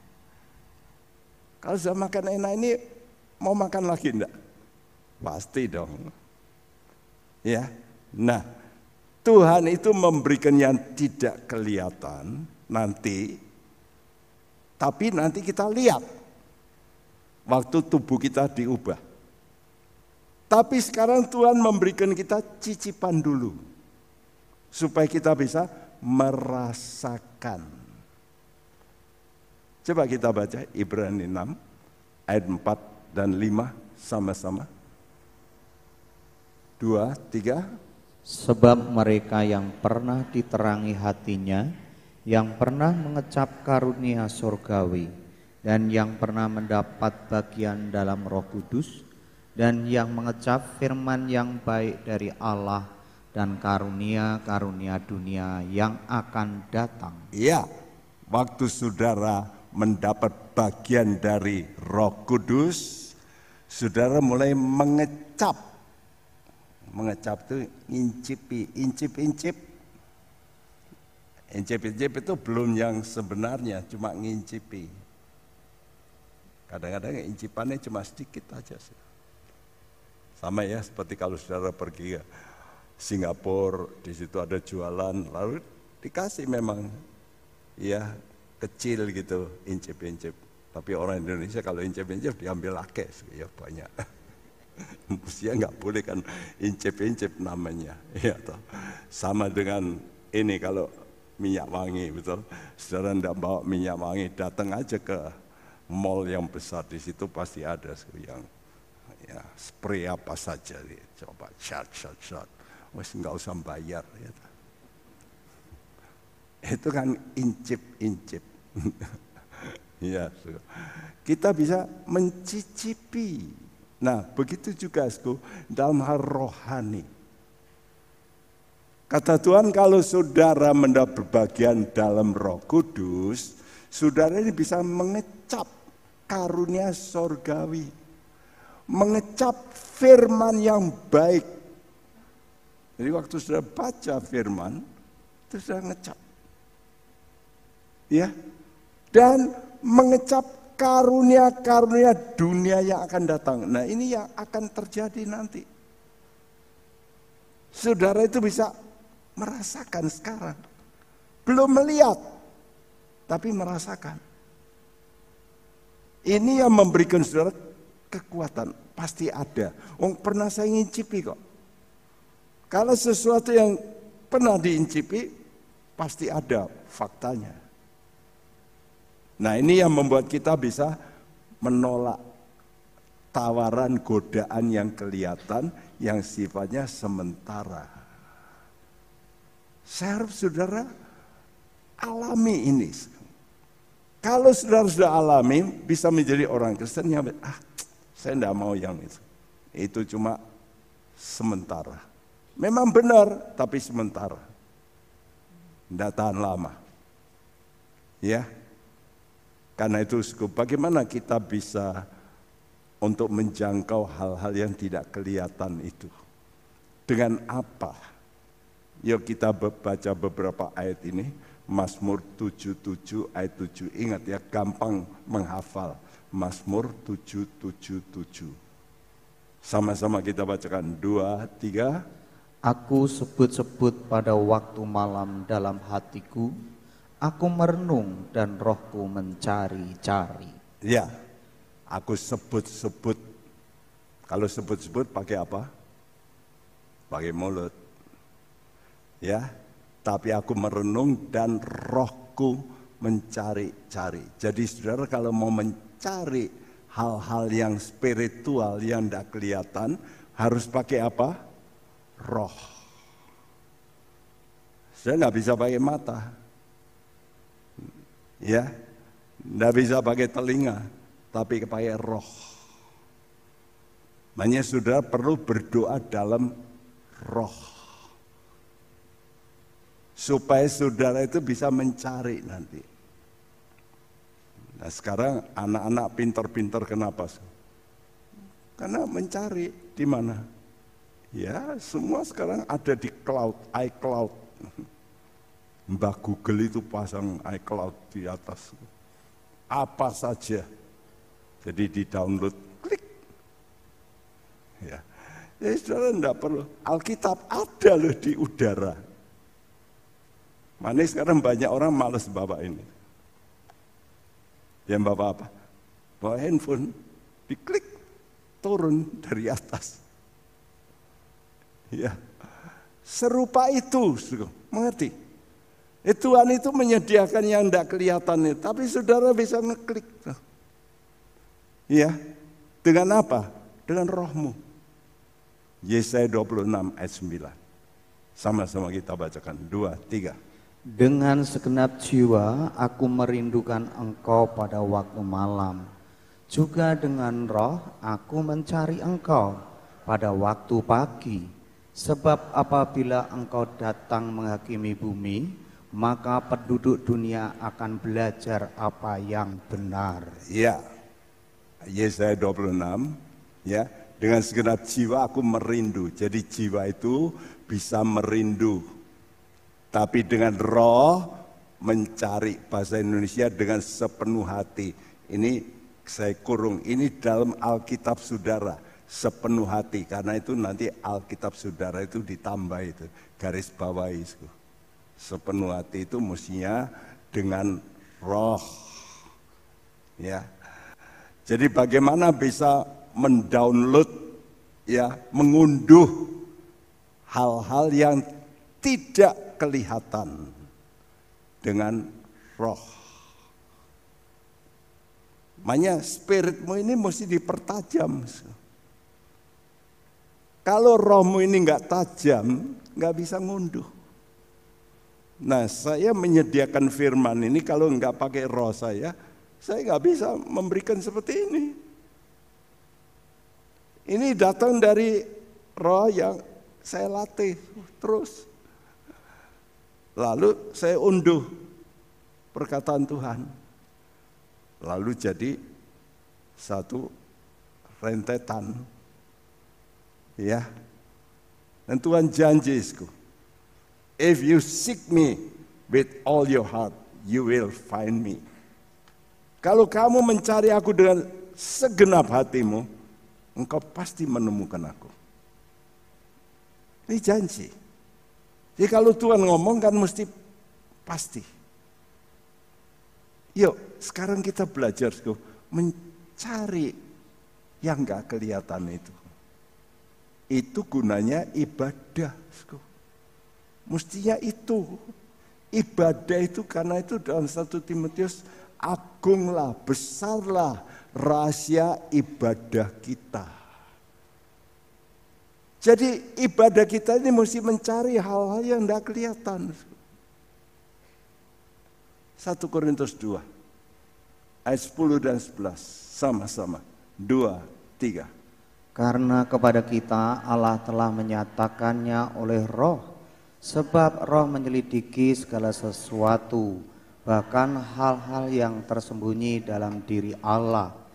Kalau sudah makan enak ini mau makan lagi enggak? Pasti dong. Ya. Nah, Tuhan itu memberikan yang tidak kelihatan nanti tapi nanti kita lihat waktu tubuh kita diubah. Tapi sekarang Tuhan memberikan kita cicipan dulu. Supaya kita bisa merasakan. Coba kita baca Ibrani 6 ayat 4 dan 5 sama-sama. Dua, tiga. Sebab mereka yang pernah diterangi hatinya, yang pernah mengecap karunia surgawi, dan yang pernah mendapat bagian dalam roh kudus, dan yang mengecap firman yang baik dari Allah dan karunia-karunia dunia yang akan datang. Iya, waktu saudara mendapat bagian dari roh kudus, saudara mulai mengecap. Mengecap itu incipi, incip-incip. Incip-incip itu belum yang sebenarnya, cuma ngincipi. Kadang-kadang incipannya cuma sedikit aja sih. Sama ya seperti kalau saudara pergi ke Singapura, di situ ada jualan, lalu dikasih memang ya kecil gitu, incip-incip. Tapi orang Indonesia kalau incip-incip diambil lake, ya banyak. Mestinya nggak boleh kan incip-incip namanya. Ya, toh. Sama dengan ini kalau minyak wangi, betul. Saudara tidak bawa minyak wangi, datang aja ke mall yang besar di situ pasti ada yang ya spray apa saja dia. Coba shot shot shot wes nggak usah bayar ya. itu kan incip incip. Ya kita bisa mencicipi. Nah begitu juga aku dalam hal rohani kata Tuhan kalau saudara mendapat bagian dalam roh kudus saudara ini bisa mengecap karunia sorgawi mengecap firman yang baik. Jadi waktu sudah baca firman, itu sudah ngecap. Ya. Dan mengecap karunia-karunia dunia yang akan datang. Nah ini yang akan terjadi nanti. Saudara itu bisa merasakan sekarang. Belum melihat, tapi merasakan. Ini yang memberikan saudara kekuatan pasti ada. Oh, pernah saya ngincipi kok. Kalau sesuatu yang pernah diincipi, pasti ada faktanya. Nah ini yang membuat kita bisa menolak tawaran godaan yang kelihatan yang sifatnya sementara. Saya harap saudara alami ini. Kalau saudara sudah alami, bisa menjadi orang Kristen yang ah saya tidak mau yang itu. Itu cuma sementara. Memang benar, tapi sementara. Tidak tahan lama. Ya, karena itu bagaimana kita bisa untuk menjangkau hal-hal yang tidak kelihatan itu? Dengan apa? Yuk kita baca beberapa ayat ini. Mazmur 77 ayat 7. Ingat ya, gampang menghafal. Mazmur 777. Sama-sama kita bacakan dua, tiga. Aku sebut-sebut pada waktu malam dalam hatiku, aku merenung dan rohku mencari-cari. Ya, aku sebut-sebut. Kalau sebut-sebut pakai apa? Pakai mulut. Ya, tapi aku merenung dan rohku mencari-cari. Jadi saudara kalau mau mencari cari hal-hal yang spiritual yang tidak kelihatan, harus pakai apa? Roh. Saya nggak bisa pakai mata. Ya, nggak bisa pakai telinga, tapi pakai roh. Makanya sudah perlu berdoa dalam roh. Supaya saudara itu bisa mencari nanti. Nah sekarang anak-anak pinter-pinter kenapa? Karena mencari di mana? Ya semua sekarang ada di cloud, iCloud. Mbah Google itu pasang iCloud di atas. Apa saja. Jadi di download, klik. Ya. Jadi ya, saudara enggak perlu. Alkitab ada loh di udara. Mana sekarang banyak orang males bawa ini. Yang bapak apa? Bawa handphone, diklik, turun dari atas. Ya. Serupa itu, mengerti? Eh, Tuhan itu menyediakan yang tidak kelihatan itu, tapi saudara bisa ngeklik. Ya, dengan apa? Dengan rohmu. Yesaya 26 ayat 9. Sama-sama kita bacakan. Dua, tiga. Dengan segenap jiwa aku merindukan engkau pada waktu malam. Juga dengan roh aku mencari engkau pada waktu pagi. Sebab apabila engkau datang menghakimi bumi, maka penduduk dunia akan belajar apa yang benar. Ya, Yesaya 26, ya, dengan segenap jiwa aku merindu. Jadi jiwa itu bisa merindu tapi dengan roh mencari bahasa Indonesia dengan sepenuh hati. Ini saya kurung, ini dalam Alkitab saudara sepenuh hati. Karena itu nanti Alkitab saudara itu ditambah itu garis bawah itu sepenuh hati itu mestinya dengan roh. Ya. Jadi bagaimana bisa mendownload ya mengunduh hal-hal yang tidak kelihatan dengan roh. Makanya spiritmu ini mesti dipertajam. Kalau rohmu ini nggak tajam, nggak bisa ngunduh. Nah saya menyediakan firman ini kalau nggak pakai roh saya, saya nggak bisa memberikan seperti ini. Ini datang dari roh yang saya latih terus. Lalu saya unduh perkataan Tuhan. Lalu jadi satu rentetan. Ya. Dan Tuhan janji, if you seek me with all your heart, you will find me. Kalau kamu mencari aku dengan segenap hatimu, engkau pasti menemukan aku. Ini janji. Jadi kalau Tuhan ngomong kan mesti pasti. Yuk, sekarang kita belajar mencari yang gak kelihatan itu. Itu gunanya ibadah. Mestinya itu. Ibadah itu karena itu dalam satu Timotius agunglah, besarlah rahasia ibadah kita. Jadi ibadah kita ini mesti mencari hal-hal yang tidak kelihatan. 1 Korintus 2 ayat 10 dan 11 sama-sama. 2, 3. Karena kepada kita Allah telah menyatakannya oleh roh. Sebab roh menyelidiki segala sesuatu. Bahkan hal-hal yang tersembunyi dalam diri Allah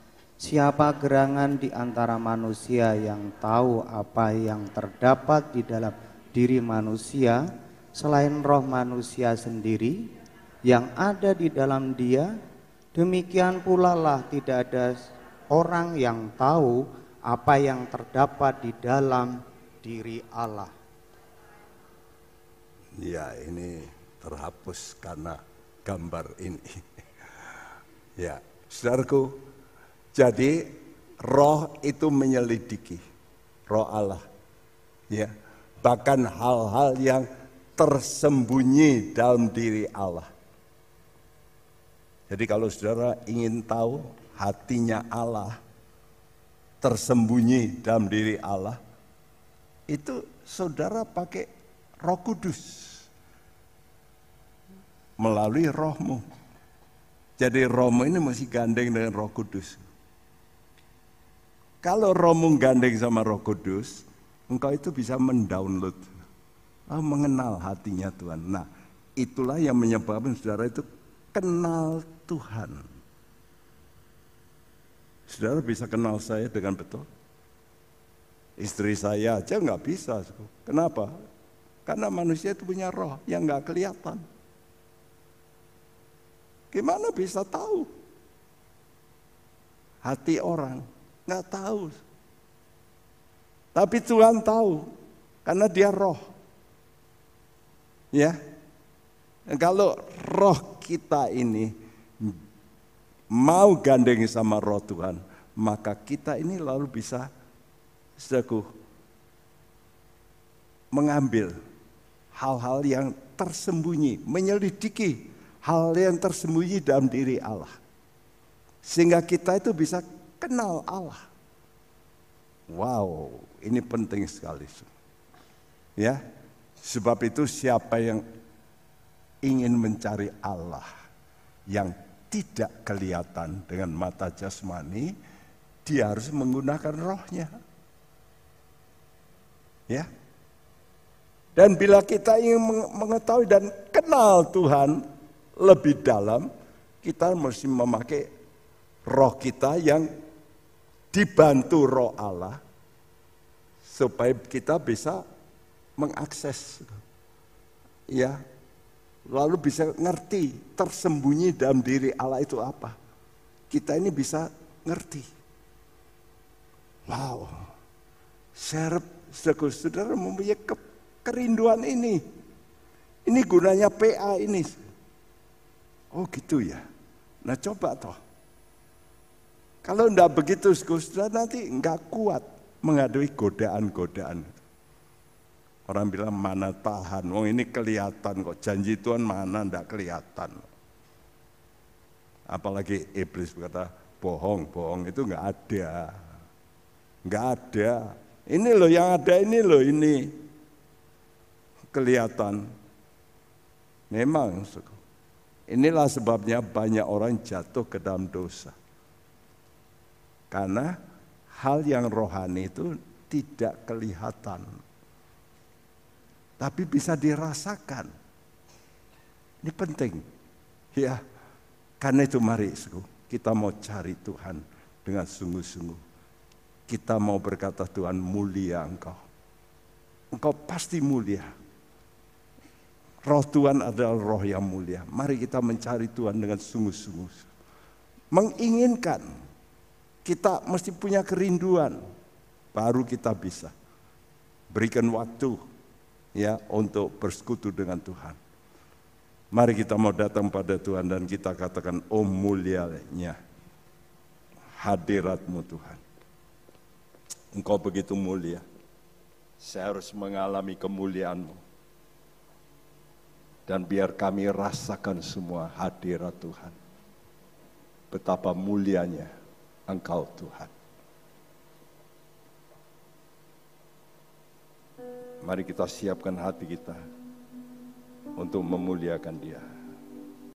Siapa gerangan di antara manusia yang tahu apa yang terdapat di dalam diri manusia selain roh manusia sendiri yang ada di dalam dia? Demikian pula lah tidak ada orang yang tahu apa yang terdapat di dalam diri Allah. Ya, ini terhapus karena gambar ini. ya, saudaraku, jadi roh itu menyelidiki roh Allah. Ya. Bahkan hal-hal yang tersembunyi dalam diri Allah. Jadi kalau saudara ingin tahu hatinya Allah tersembunyi dalam diri Allah, itu saudara pakai roh kudus. Melalui rohmu. Jadi rohmu ini masih gandeng dengan roh kudus. Kalau rohmu gandeng sama roh kudus, engkau itu bisa mendownload, oh, mengenal hatinya Tuhan. Nah, itulah yang menyebabkan saudara itu kenal Tuhan. Saudara bisa kenal saya dengan betul? Istri saya aja nggak bisa. Kenapa? Karena manusia itu punya roh yang nggak kelihatan. Gimana bisa tahu hati orang? Nggak tahu. Tapi Tuhan tahu karena dia roh. Ya. Kalau roh kita ini mau gandeng sama roh Tuhan, maka kita ini lalu bisa sedaku mengambil hal-hal yang tersembunyi, menyelidiki hal yang tersembunyi dalam diri Allah. Sehingga kita itu bisa kenal Allah. Wow, ini penting sekali. Ya, sebab itu siapa yang ingin mencari Allah yang tidak kelihatan dengan mata jasmani, dia harus menggunakan rohnya. Ya. Dan bila kita ingin mengetahui dan kenal Tuhan lebih dalam, kita mesti memakai roh kita yang dibantu roh Allah supaya kita bisa mengakses. Ya lalu bisa ngerti tersembunyi dalam diri Allah itu apa. Kita ini bisa ngerti. Wow serap saudara mempunyai ke, kerinduan ini. Ini gunanya PA ini. Oh gitu ya. Nah coba toh kalau enggak begitu, saudara nanti enggak kuat menghadapi godaan-godaan. Orang bilang mana tahan, oh ini kelihatan kok janji Tuhan mana enggak kelihatan. Apalagi iblis berkata bohong, bohong itu enggak ada. Enggak ada. Ini loh yang ada ini loh ini. Kelihatan. Memang, inilah sebabnya banyak orang jatuh ke dalam dosa karena hal yang rohani itu tidak kelihatan. Tapi bisa dirasakan. Ini penting. Ya, karena itu mari kita mau cari Tuhan dengan sungguh-sungguh. Kita mau berkata Tuhan mulia engkau. Engkau pasti mulia. Roh Tuhan adalah roh yang mulia. Mari kita mencari Tuhan dengan sungguh-sungguh. Menginginkan kita mesti punya kerinduan, baru kita bisa berikan waktu ya untuk bersekutu dengan Tuhan. Mari kita mau datang pada Tuhan dan kita katakan, oh mulianya hadiratmu Tuhan. Engkau begitu mulia. Saya harus mengalami kemuliaanmu. Dan biar kami rasakan semua hadirat Tuhan. Betapa mulianya Engkau Tuhan. Mari kita siapkan hati kita untuk memuliakan Dia.